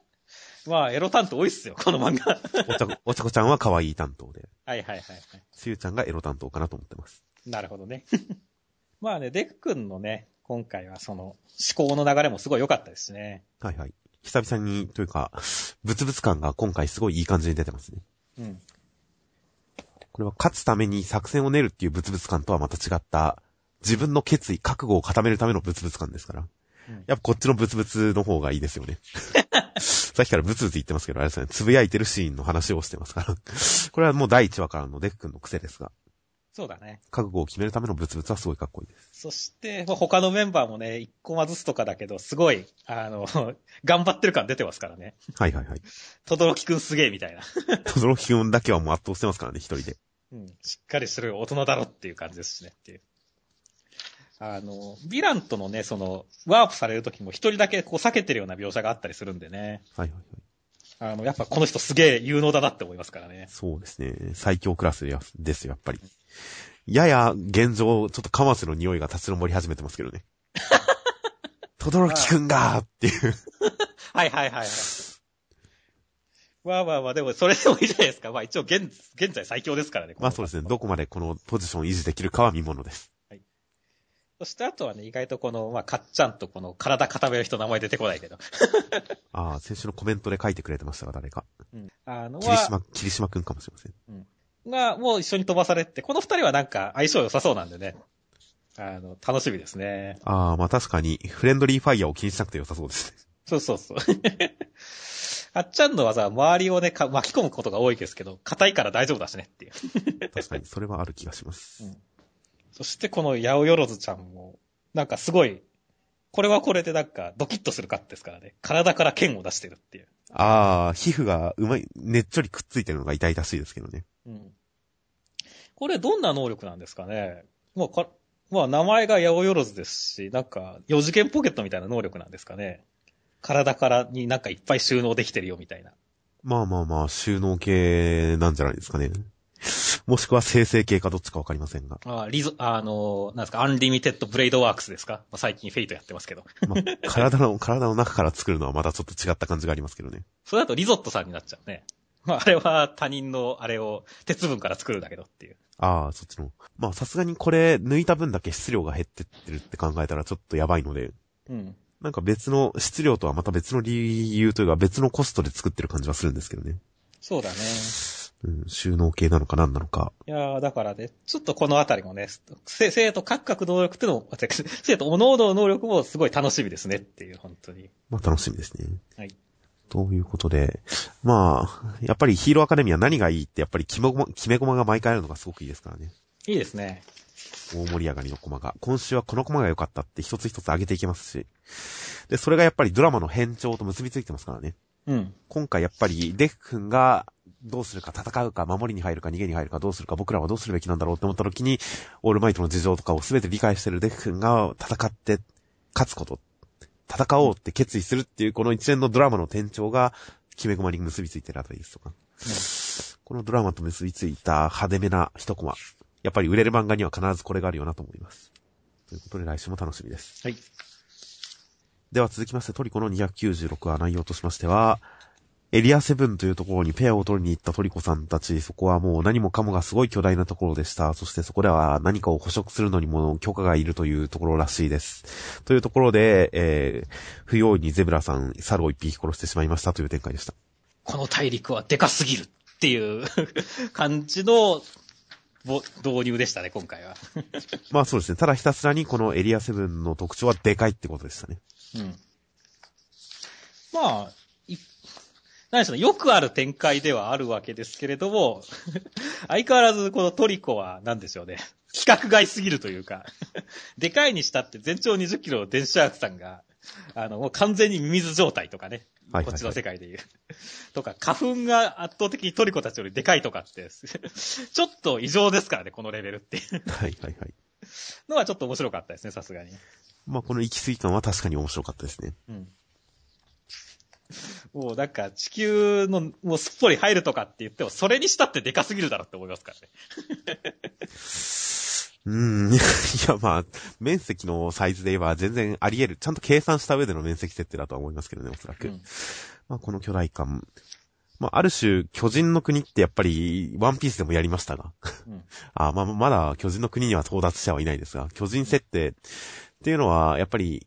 まあ、エロ担当多いっすよ、この漫画。おちゃこ、おちゃこちゃんは可愛い担当で、はいはいはいはい。つゆちゃんがエロ担当かなと思ってます。なるほどね。まあね、デク君のね、今回はその、思考の流れもすごい良かったですね。はいはい。久々に、というか、ブツブツ感が今回すごいいい感じに出てますね。うん。これは勝つために作戦を練るっていうブツブツ感とはまた違った、自分の決意、覚悟を固めるためのブツブツ感ですから。うんやっぱこっちのブツブツの方がいいですよね。さっきからブツブツ言ってますけど、あれですね、つぶやいてるシーンの話をしてますから。これはもう第1話からのデク君の癖ですが、そうだね。覚悟を決めるためのブツブツはすごいかっこいいです。そして、まあ他のメンバーもね、一コマずつとかだけど、すごい、あの、頑張ってる感出てますからね。はいはいはい。とどろきくんすげえみたいな。とどろき君だけはもう圧倒してますからね、一人で。うん。しっかりする大人だろっていう感じですしねっていう。あの、ヴィランとのね、その、ワープされる時も一人だけこう避けてるような描写があったりするんでね。はいはいはい。あの、やっぱこの人すげえ有能だなって思いますからね。そうですね。最強クラスですよ、やっぱり。やや、現状、ちょっとカマスの匂いが立ち上り始めてますけどね。とどろきくんがーっていう。はいはいはいはい。まあまあまあ、でもそれでもいいじゃないですか。まあ一応現、現在最強ですからね。まあそうですね。どこまでこのポジションを維持できるかは見ものです。そしてあとはね、意外とこの、まあ、かっちゃんとこの体固める人名前出てこないけど。ああ、先週のコメントで書いてくれてましたが、誰か。うん。あの、霧島、霧島くんかもしれません。が、もう一緒に飛ばされて、この二人はなんか相性良さそうなんでね。あの、楽しみですね。ああ、まあ確かに、フレンドリーファイヤーを気にしなくて良さそうですね。そうそうそう。あっちゃんの技は周りをね、か巻き込むことが多いですけど、硬いから大丈夫だしねっていう。確かに、それはある気がします。うんそしてこのヤオヨロズちゃんも、なんかすごい、これはこれでなんかドキッとするカットですからね。体から剣を出してるっていう。ああ、皮膚がうまい、ねっちょりくっついてるのが痛々しいですけどね。うん。これどんな能力なんですかねもうか、まあ名前が八百万ですし、なんか四次元ポケットみたいな能力なんですかね。体からになんかいっぱい収納できてるよみたいな。まあまあまあ、収納系なんじゃないですかね。もしくは生成系かどっちかわかりませんが。あリゾ、あの、なんですか、 Unlimited Blade Works ですか、まあ、最近 Fate やってますけど。まあ、体の、体の中から作るのはまたちょっと違った感じがありますけどね。それだとリゾットさんになっちゃうね。まあ、あれは他人のあれを鉄分から作るんだけどっていう。ああ、そっちの。まあさすがにこれ抜いた分だけ質量が減ってってるって考えたらちょっとやばいので、うん。なんか別の質量とはまた別の理由というか別のコストで作ってる感じはするんですけどね。そうだね。うん、収納系なのか何なのか。いやーだからね、ちょっとこのあたりもね、せ生徒各々能力っていうのも、生徒おのおのの能力もすごい楽しみですねっていう、本当に。まあ楽しみですね。はい。ということで、まあ、やっぱりヒーローアカデミア何がいいってやっぱり決め駒、決め駒が毎回あるのがすごくいいですからね。いいですね。大盛り上がりの駒が。今週はこの駒が良かったって一つ一つ上げていけますし。で、それがやっぱりドラマの変調と結びついてますからね。うん。今回やっぱりデク君がどうするか戦うか守りに入るか逃げに入るかどうするか僕らはどうするべきなんだろうって思った時にオールマイトの事情とかを全て理解してるデク君が戦って勝つこと。戦おうって決意するっていうこの一連のドラマの転調が決め駒に結びついてるあたりですとか。このドラマと結びついた派手めな一コマ。やっぱり売れる漫画には必ずこれがあるよなと思います。ということで来週も楽しみです。はい。では続きましてトリコの296話内容としましては、エリアセブンというところにペアを取りに行ったトリコさんたち、そこはもう何もかもがすごい巨大なところでした。そしてそこでは何かを捕食するのにも許可がいるというところらしいです。というところで、えー、不用意にゼブラさん、猿を一匹殺してしまいましたという展開でした。この大陸はでかすぎるっていう 感じのぼ導入でしたね、今回は。まあそうですね。ただひたすらにこのエリアセブンの特徴はでかいってことでしたね。うん。まあ、い、何でしょうね、よくある展開ではあるわけですけれども、相変わらずこのトリコは何でしょうね、規格外すぎるというか、でかいにしたって全長20キロの電子アークさんが、あの、もう完全にミミズ状態とかね。はいこっちの世界で言う。とか、花粉が圧倒的にトリコたちよりでかいとかって、ちょっと異常ですからね、このレベルっていうはいはいはい。のはちょっと面白かったですね、さすがに。まあこの行き過ぎ感は確かに面白かったですね。うん。もうなんか地球のもうすっぽり入るとかって言っても、それにしたってでかすぎるだろって思いますからね。うーん。いや、まあ、面積のサイズで言えば全然あり得る。ちゃんと計算した上での面積設定だとは思いますけどね、おそらく。うんまあ、この巨大感。まあ、ある種、巨人の国ってやっぱり、ワンピースでもやりましたが。うん あまあ、まだ巨人の国には到達者はいないですが、巨人設定っていうのは、やっぱり、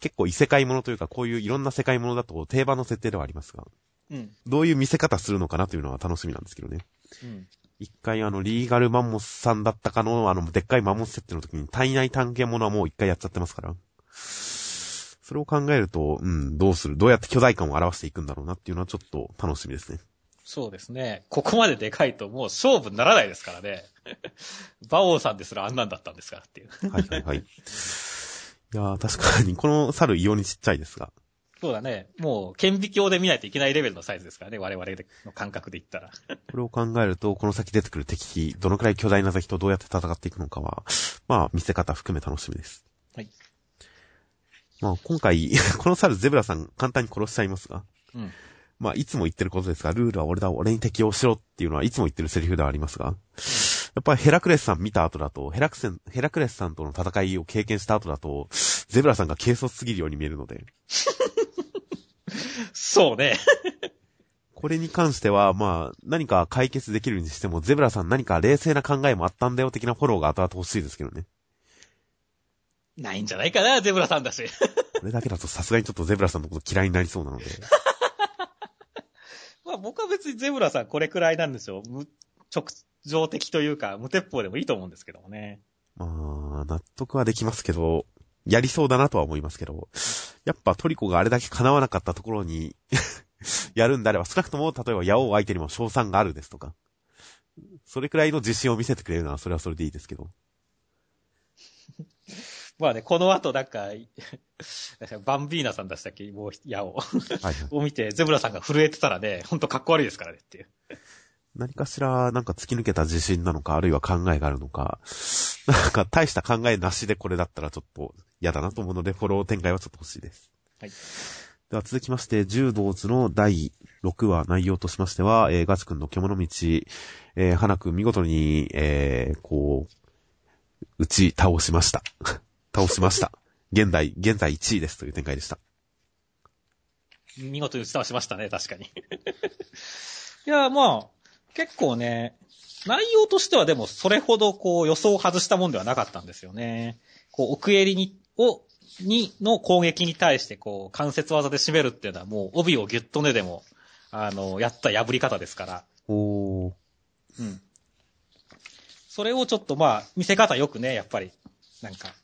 結構異世界ものというか、こういういろんな世界ものだと定番の設定ではありますが、うん。どういう見せ方するのかなというのは楽しみなんですけどね。うん。一回あの、リーガルマンモスさんだったかの、あの、でっかいマンモス設定の時に体内探検ものはもう一回やっちゃってますから。それを考えると、うん、どうする？どうやって巨大感を表していくんだろうなっていうのはちょっと楽しみですね。そうですね。ここまででかいともう勝負にならないですからね。馬王さんですらあんなんだったんですからっていう。はいはいはい。いやー、確かに、この猿異様にちっちゃいですが。そうだね。もう顕微鏡で見ないといけないレベルのサイズですからね。我々の感覚で言ったら。これを考えると、この先出てくる敵、どのくらい巨大な敵とどうやって戦っていくのかは、まあ、見せ方含め楽しみです。はい。まあ、今回、この猿ゼブラさん簡単に殺しちゃいますが、うん。まあ、いつも言ってることですが、ルールは俺だ、俺に適用しろっていうのはいつも言ってるセリフではありますが、やっぱりヘラクレスさん見た後だと、ヘラクセン、ヘラクレスさんとの戦いを経験した後だと、ゼブラさんが軽率すぎるように見えるので、そうね。これに関しては、まあ、何か解決できるにしても、ゼブラさん何か冷静な考えもあったんだよ的なフォローが後々欲しいですけどね。ないんじゃないかな、ゼブラさんだし。これだけだとさすがにちょっとゼブラさんのこと嫌いになりそうなので。まあ僕は別にゼブラさんこれくらいなんですよ。無、直情的というか、無鉄砲でもいいと思うんですけどもね。まあ、納得はできますけど、やりそうだなとは思いますけど、やっぱトリコがあれだけ叶わなかったところに、やるんであれば、少なくとも、例えば、ヤオ相手にも賞賛があるですとか、それくらいの自信を見せてくれるのは、それはそれでいいですけど。まあね、この後なんか、バンビーナさん出したっけ？もう、矢を。はいはい。を見て、ゼブラさんが震えてたらね、ほんとかっこ悪いですからねっていう。何かしら、なんか突き抜けた自信なのか、あるいは考えがあるのか、なんか大した考えなしでこれだったらちょっと嫌だなと思うので、フォロー展開はちょっと欲しいです。はい。では続きまして、柔道図の第6話内容としましては、えーガチ君の獣道、えー花君見事に、えーこう、打ち倒しました。倒しました。現在、現在1位ですという展開でした。見事に打ち倒しましたね、確かに。いや、まあ、結構ね、内容としてはでもそれほどこう予想を外したもんではなかったんですよね。こう、奥襟に、を、に、の攻撃に対してこう、関節技で締めるっていうのはもう帯をギュッとねでも、あの、やった破り方ですから。おー。うん。それをちょっとまあ、見せ方よくね、やっぱり、なんか、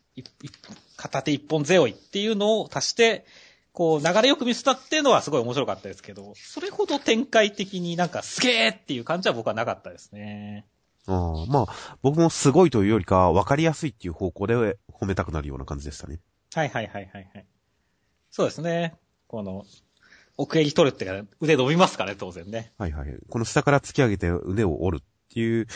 片手一本背負いっていうのを足して、こう、流れよく見せたっていうのはすごい面白かったですけど、それほど展開的になんかすげーっていう感じは僕はなかったですね。あーまあ、僕もすごいというよりか、わかりやすいっていう方向で褒めたくなるような感じでしたね。はいはいはいはいはい。そうですね。この、奥襟取るってか腕伸びますからね、当然ね。はいはい。この下から突き上げて腕を折るっていう、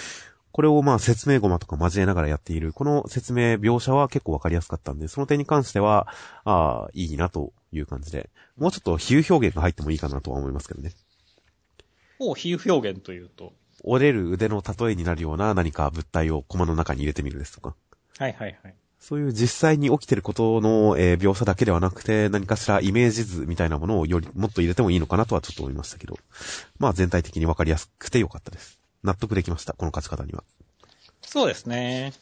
これをまあ説明ゴマとか交えながらやっている、この説明描写は結構わかりやすかったんで、その点に関しては、ああ、いいなという感じで、もうちょっと比喩表現が入ってもいいかなとは思いますけどね。を比喩表現というと？折れる腕の例えになるような何か物体をコマの中に入れてみるですとか。はいはいはい。そういう実際に起きてることの、えー描写だけではなくて、何かしらイメージ図みたいなものをより、もっと入れてもいいのかなとはちょっと思いましたけど。まあ全体的にわかりやすくてよかったです。納得できました、この勝ち方には。そうですね。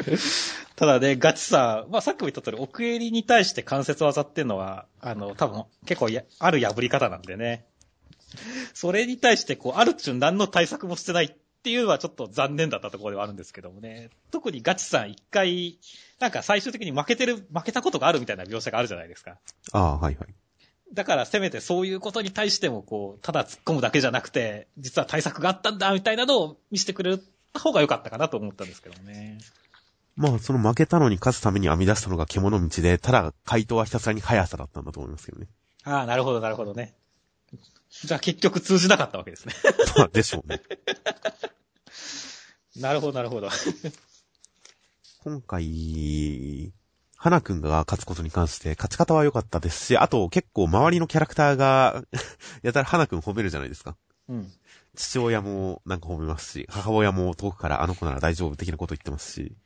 ただね、ガチさ、まあさっきも言った通り、奥襟に対して関節技っていうのは、あの、多分結構やある破り方なんでね。それに対して、こう、ある種何の対策もしてないっていうのはちょっと残念だったところではあるんですけどもね。特にガチさん一回、なんか最終的に負けてる、負けたことがあるみたいな描写があるじゃないですか。ああ、はいはい。だからせめてそういうことに対しても、こう、ただ突っ込むだけじゃなくて、実は対策があったんだ、みたいなのを見せてくれるた方が良かったかなと思ったんですけどね。まあ、その負けたのに勝つために編み出したのが獣道で、ただ回答はひたすらに速さだったんだと思いますけどね。ああ、なるほど、なるほどね。じゃあ結局通じなかったわけですね。まあ、でしょうね。なるほど、なるほど。今回、花くんが勝つことに関して勝ち方は良かったですし、あと結構周りのキャラクターが、やたら花くん褒めるじゃないですか。うん。父親もなんか褒めますし、母親も遠くからあの子なら大丈夫的なこと言ってますし、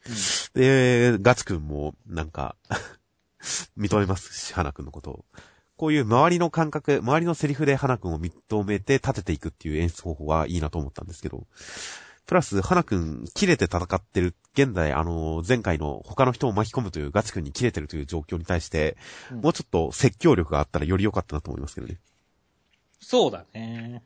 で、ガチくんもなんか、認めますし、花くんのことを。こういう周りの感覚、周りのセリフで花くんを認めて立てていくっていう演出方法はいいなと思ったんですけど、プラス、花くん、切れて戦ってる、現在、あの、前回の他の人を巻き込むというガチくんに切れてるという状況に対して、うんもうちょっと説教力があったらより良かったなと思いますけどね。そうだね。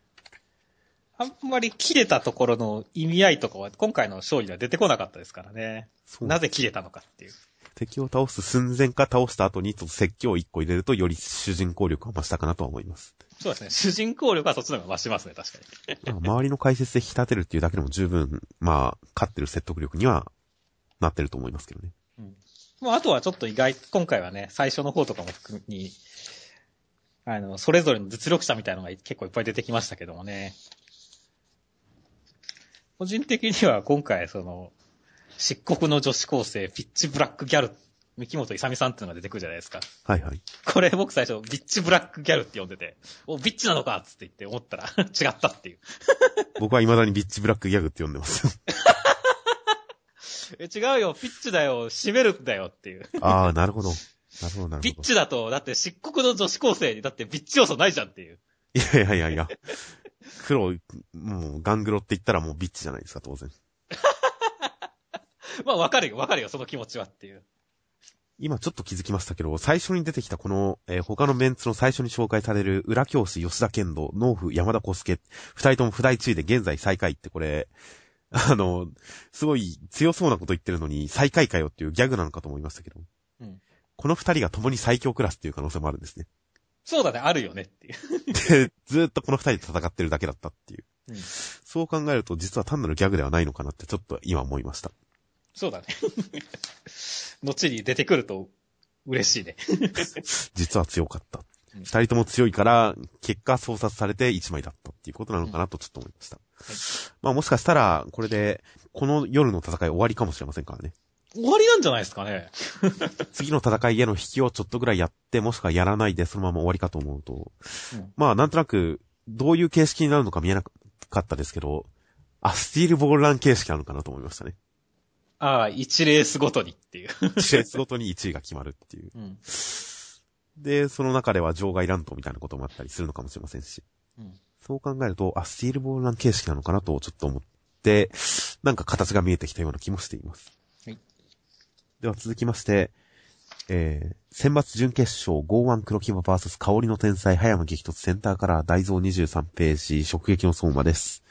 あんまり切れたところの意味合いとかは今回の勝利では出てこなかったですからね。なぜ切れたのかっていう。敵を倒す寸前か倒した後にちょっと説教を一個入れるとより主人公力が増したかなとは思います。そうですね。主人公力はそっちの方が増しますね、確かに。まあ周りの解説で引き立てるっていうだけでも十分、まあ、勝ってる説得力にはなってると思いますけどね。うん。まあ、あとはちょっと意外、今回はね、最初の方とかも含に、あの、それぞれの実力者みたいなのが結構いっぱい出てきましたけどもね。個人的には今回、その、漆黒の女子高生、ピッチブラックギャル、三木本勇美さんっていうのが出てくるじゃないですか。はいはい。これ僕最初、ビッチブラックギャルって呼んでて、お、ビッチなのかっつって言って思ったら 違ったっていう。僕は未だにビッチブラックギャグって呼んでます 違うよ、ピッチだよ、締めるんだよっていう。ああ、なるほど。なるほど、なるビッほど。チだと、だって漆黒の女子高生に、だってビッチ要素ないじゃんっていう。いやいやいやいや。黒、もう、ガングロって言ったらもうビッチじゃないですか、当然。まあわかるよ、わかるよ、その気持ちはっていう。今ちょっと気づきましたけど、最初に出てきたこの、えー他のメンツの最初に紹介される、裏教師吉田健人、農夫山田小助、二人とも不大地位で現在最下位ってこれ、あの、すごい強そうなこと言ってるのに最下位かよっていうギャグなのかと思いましたけど、うん。この二人が共に最強クラスっていう可能性もあるんですね。そうだね、あるよねっていう。で、ずーっとこの二人で戦ってるだけだったっていう。うん。そう考えると実は単なるギャグではないのかなってちょっと今思いました。そうだね。後に出てくると嬉しいね。実は強かった。うん二人とも強いから、結果操作されて一枚だったっていうことなのかなとちょっと思いました。まあもしかしたら、これで、この夜の戦い終わりかもしれませんからね。終わりなんじゃないですかね。次の戦いへの引きをちょっとぐらいやって、もしくはやらないでそのまま終わりかと思うと、うんまあなんとなく、どういう形式になるのか見えなかったですけど、あ、スティールボールラン形式なのかなと思いましたね。ああ、1レースごとにっていう。季節ごとに1位が決まるっていう。うん。で、その中では場外乱闘みたいなこともあったりするのかもしれませんし。うん。そう考えると、あ、スティールボールラン形式なのかなとちょっと思って、なんか形が見えてきたような気もしています。はい。では続きまして、えー、選抜準決勝、51黒木場 VS 香りの天才、葉山激突センターカラー、大蔵23ページ、直撃の相馬です。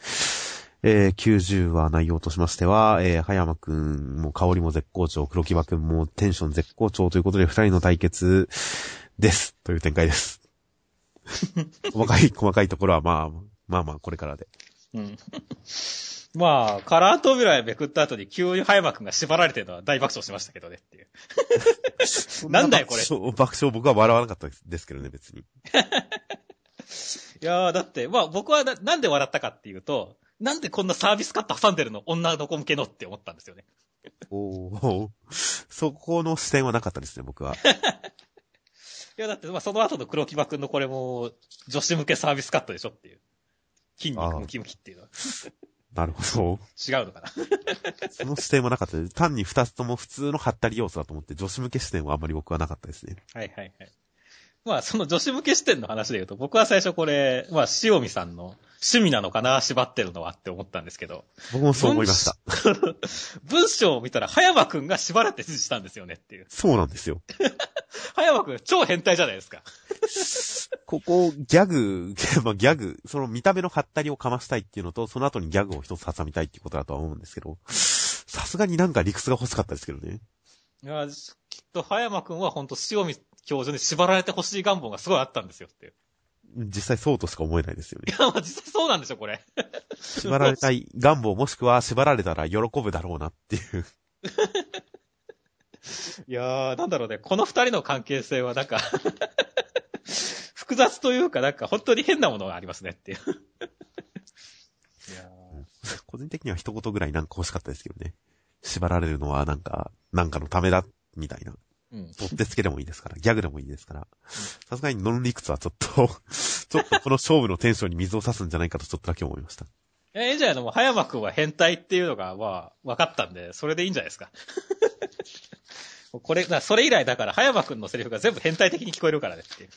えー、90話内容としましては、えー、葉山くんも香りも絶好調、黒木場くんもテンション絶好調ということで、二人の対決です。という展開です。細かい、細かいところはまあ、まあまあ、これからで。うん。まあ、カラー扉へめくった後に急に葉山くんが縛られてるのは大爆笑しましたけどねっていう。なんだよこれ爆笑爆笑僕は笑わなかったですけどね、別に。いやー、だって、まあ僕はななんで笑ったかっていうと、なんでこんなサービスカット挟んでるの女の子向けのって思ったんですよね。おーそこの視点はなかったですね、僕は。いや、だって、まあその後の黒木場くんのこれも、女子向けサービスカットでしょっていう。筋肉ムキムキっていうのはなるほど。違うのかな。その視点はなかったです。単に二つとも普通のハったり要素だと思って、女子向け視点はあんまり僕はなかったですね。はいはいはい。まあ、その女子向け視点の話で言うと、僕は最初これ、まあ、塩見さんの趣味なのかな、縛ってるのはって思ったんですけど、僕もそう思いました。文章 を見たら、葉山くんが縛られてしたんですよねっていう。そうなんですよ。葉山くん超変態じゃないですか。ここ、ギャグ、まあギャグ、その見た目のハったりをかましたいっていうのと、その後にギャグを一つ挟みたいっていうことだとは思うんですけど、さすがになんか理屈が欲しかったですけどね。いや、きっと葉山くんは本当塩見教授に縛られてほしい願望がすごいあったんですよって。実際そうとしか思えないですよね。いや、まあ実際そうなんでしょ、これ。縛られたい願望もしくは縛られたら喜ぶだろうなっていう。いやー、なんだろうね、この二人の関係性はなんか、複雑というか、なんか本当に変なものがありますねっていう。いや個人的には一言ぐらいなんか欲しかったですけどね。縛られるのはなんか、なんかのためだ、みたいな。ーうん。取ってつけでもいいですから、ギャグでもいいですから。さすがにノン理屈はちょっと、ちょっとこの勝負のテンションに水を差すんじゃないかとちょっとだけ思いました。え、いいんじゃないのもう、葉山くんは変態っていうのが、まあ、分かったんで、それでいいんじゃないですか。これ、それ以来だから、葉山くんのセリフが全部変態的に聞こえるからねっていう。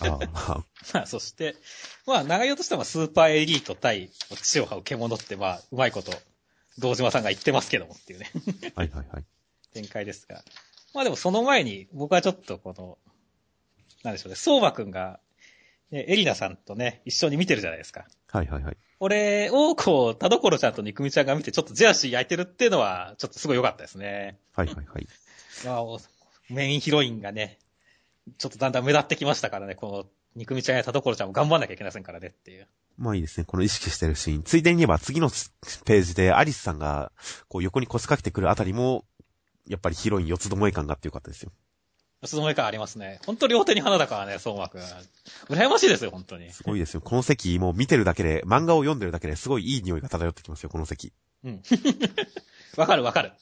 ああ、まあ、そして、まあ、長与としてはスーパーエリート対血を這う獣って、まあ、うまいこと、道島さんが言ってますけどもっていうね、はいはいはい。展開ですが。まあでもその前に、僕はちょっとこの、なんでしょうね、相馬くんが、ね、エリナさんとね、一緒に見てるじゃないですか。はいはいはい。これを、こう、田所ちゃんと肉みちゃんが見て、ちょっとジェラシー焼いてるっていうのは、ちょっとすごい良かったですね。はいはいはい。まあ、おメインヒロインがね、ちょっとだんだん目立ってきましたからね、この、肉みちゃんや田所ちゃんも頑張んなきゃいけませんからねっていう。まあいいですね。この意識してるシーン。ついでに言えば次のページでアリスさんが、こう横に腰掛けてくるあたりも、やっぱりヒロイン四つどもえ感があってよかったですよ。その目感ありますね。本当両手に花だからね、相馬くん。羨ましいですよ、本当に。すごいですよ。この席、もう見てるだけで、漫画を読んでるだけですごいいい匂いが漂ってきますよ、この席。うん。わかるわかる。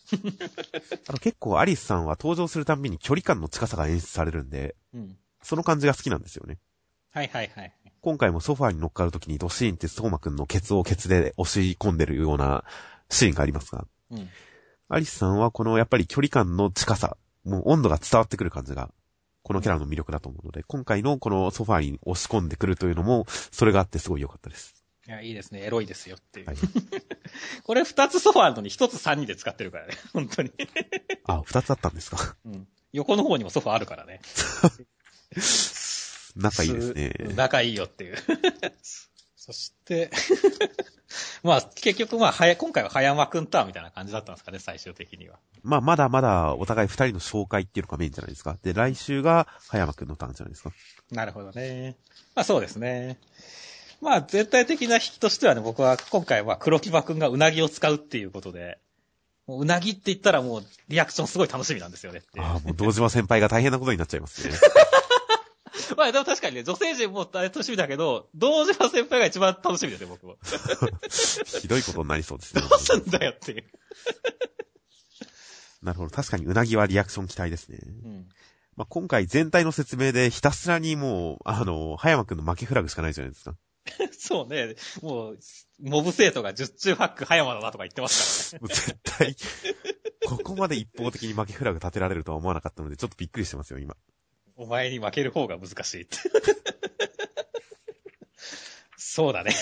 あの結構アリスさんは登場するたんびに距離感の近さが演出されるんで、うん。その感じが好きなんですよね。はいはいはい。今回もソファーに乗っかるときにドシーンって相馬くんのケツをケツで押し込んでるようなシーンがありますが、うん。アリスさんはこのやっぱり距離感の近さ、もう温度が伝わってくる感じが、このキャラの魅力だと思うので、今回のこのソファーに押し込んでくるというのも、それがあってすごい良かったです。いや、いいですね。エロいですよっていう。はい。これ二つソファーあるのに一つ三人で使ってるからね。本当に。あ、二つあったんですか？うん。横の方にもソファーあるからね。仲いいですね。す仲いいよっていう。そして、まあ、結局まあ、はや、今回は葉山くんターンみたいな感じだったんですかね、最終的には。まあ、まだまだお互い二人の紹介っていうのがメインじゃないですか。で、来週が葉山くんのターンじゃないですか。なるほどね。まあそうですね。まあ全体的な引きとしてはね、僕は今回は黒木場くんがうなぎを使うっていうことで、もううなぎって言ったらもうリアクションすごい楽しみなんですよねって。ああ、もう堂島先輩が大変なことになっちゃいますね。まあでも確かにね、女性陣も楽しみだけど、道島先輩が一番楽しみですよ、僕も。ひどいことになりそうですね。どうすんだよっていう。なるほど。確かにうなぎはリアクション期待ですね。うん。まあ、今回全体の説明でひたすらにもう、あの、葉山くんの負けフラグしかないじゃないですか。そうね。もう、モブ生徒が十中八九葉山だなとか言ってますからね。絶対、ここまで一方的に負けフラグ立てられるとは思わなかったので、ちょっとびっくりしてますよ、今。お前に負ける方が難しいって。そうだね。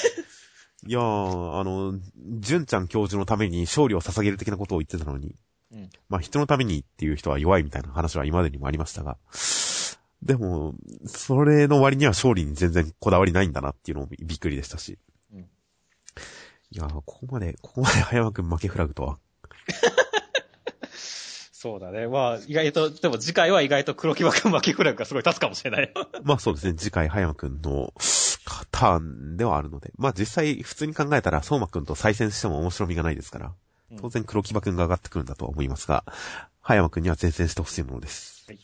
いやー、あの、純ちゃん教授のために勝利を捧げる的なことを言ってたのに、うん。まあ人のためにっていう人は弱いみたいな話は今までにもありましたが、でも、それの割には勝利に全然こだわりないんだなっていうのもびっくりでしたし。うんいやー、ここまで、ここまで早山くん負けフラグとは。そうだね。まあ、意外と、でも次回は意外と黒木場くん負けフラグがすごい立つかもしれない。まあそうですね、次回早山くんのターンではあるので、まあ実際普通に考えたら相馬くんと再戦しても面白みがないですから、うん当然黒木場くんが上がってくるんだとは思いますが、早山くんには前戦してほしいものです。はい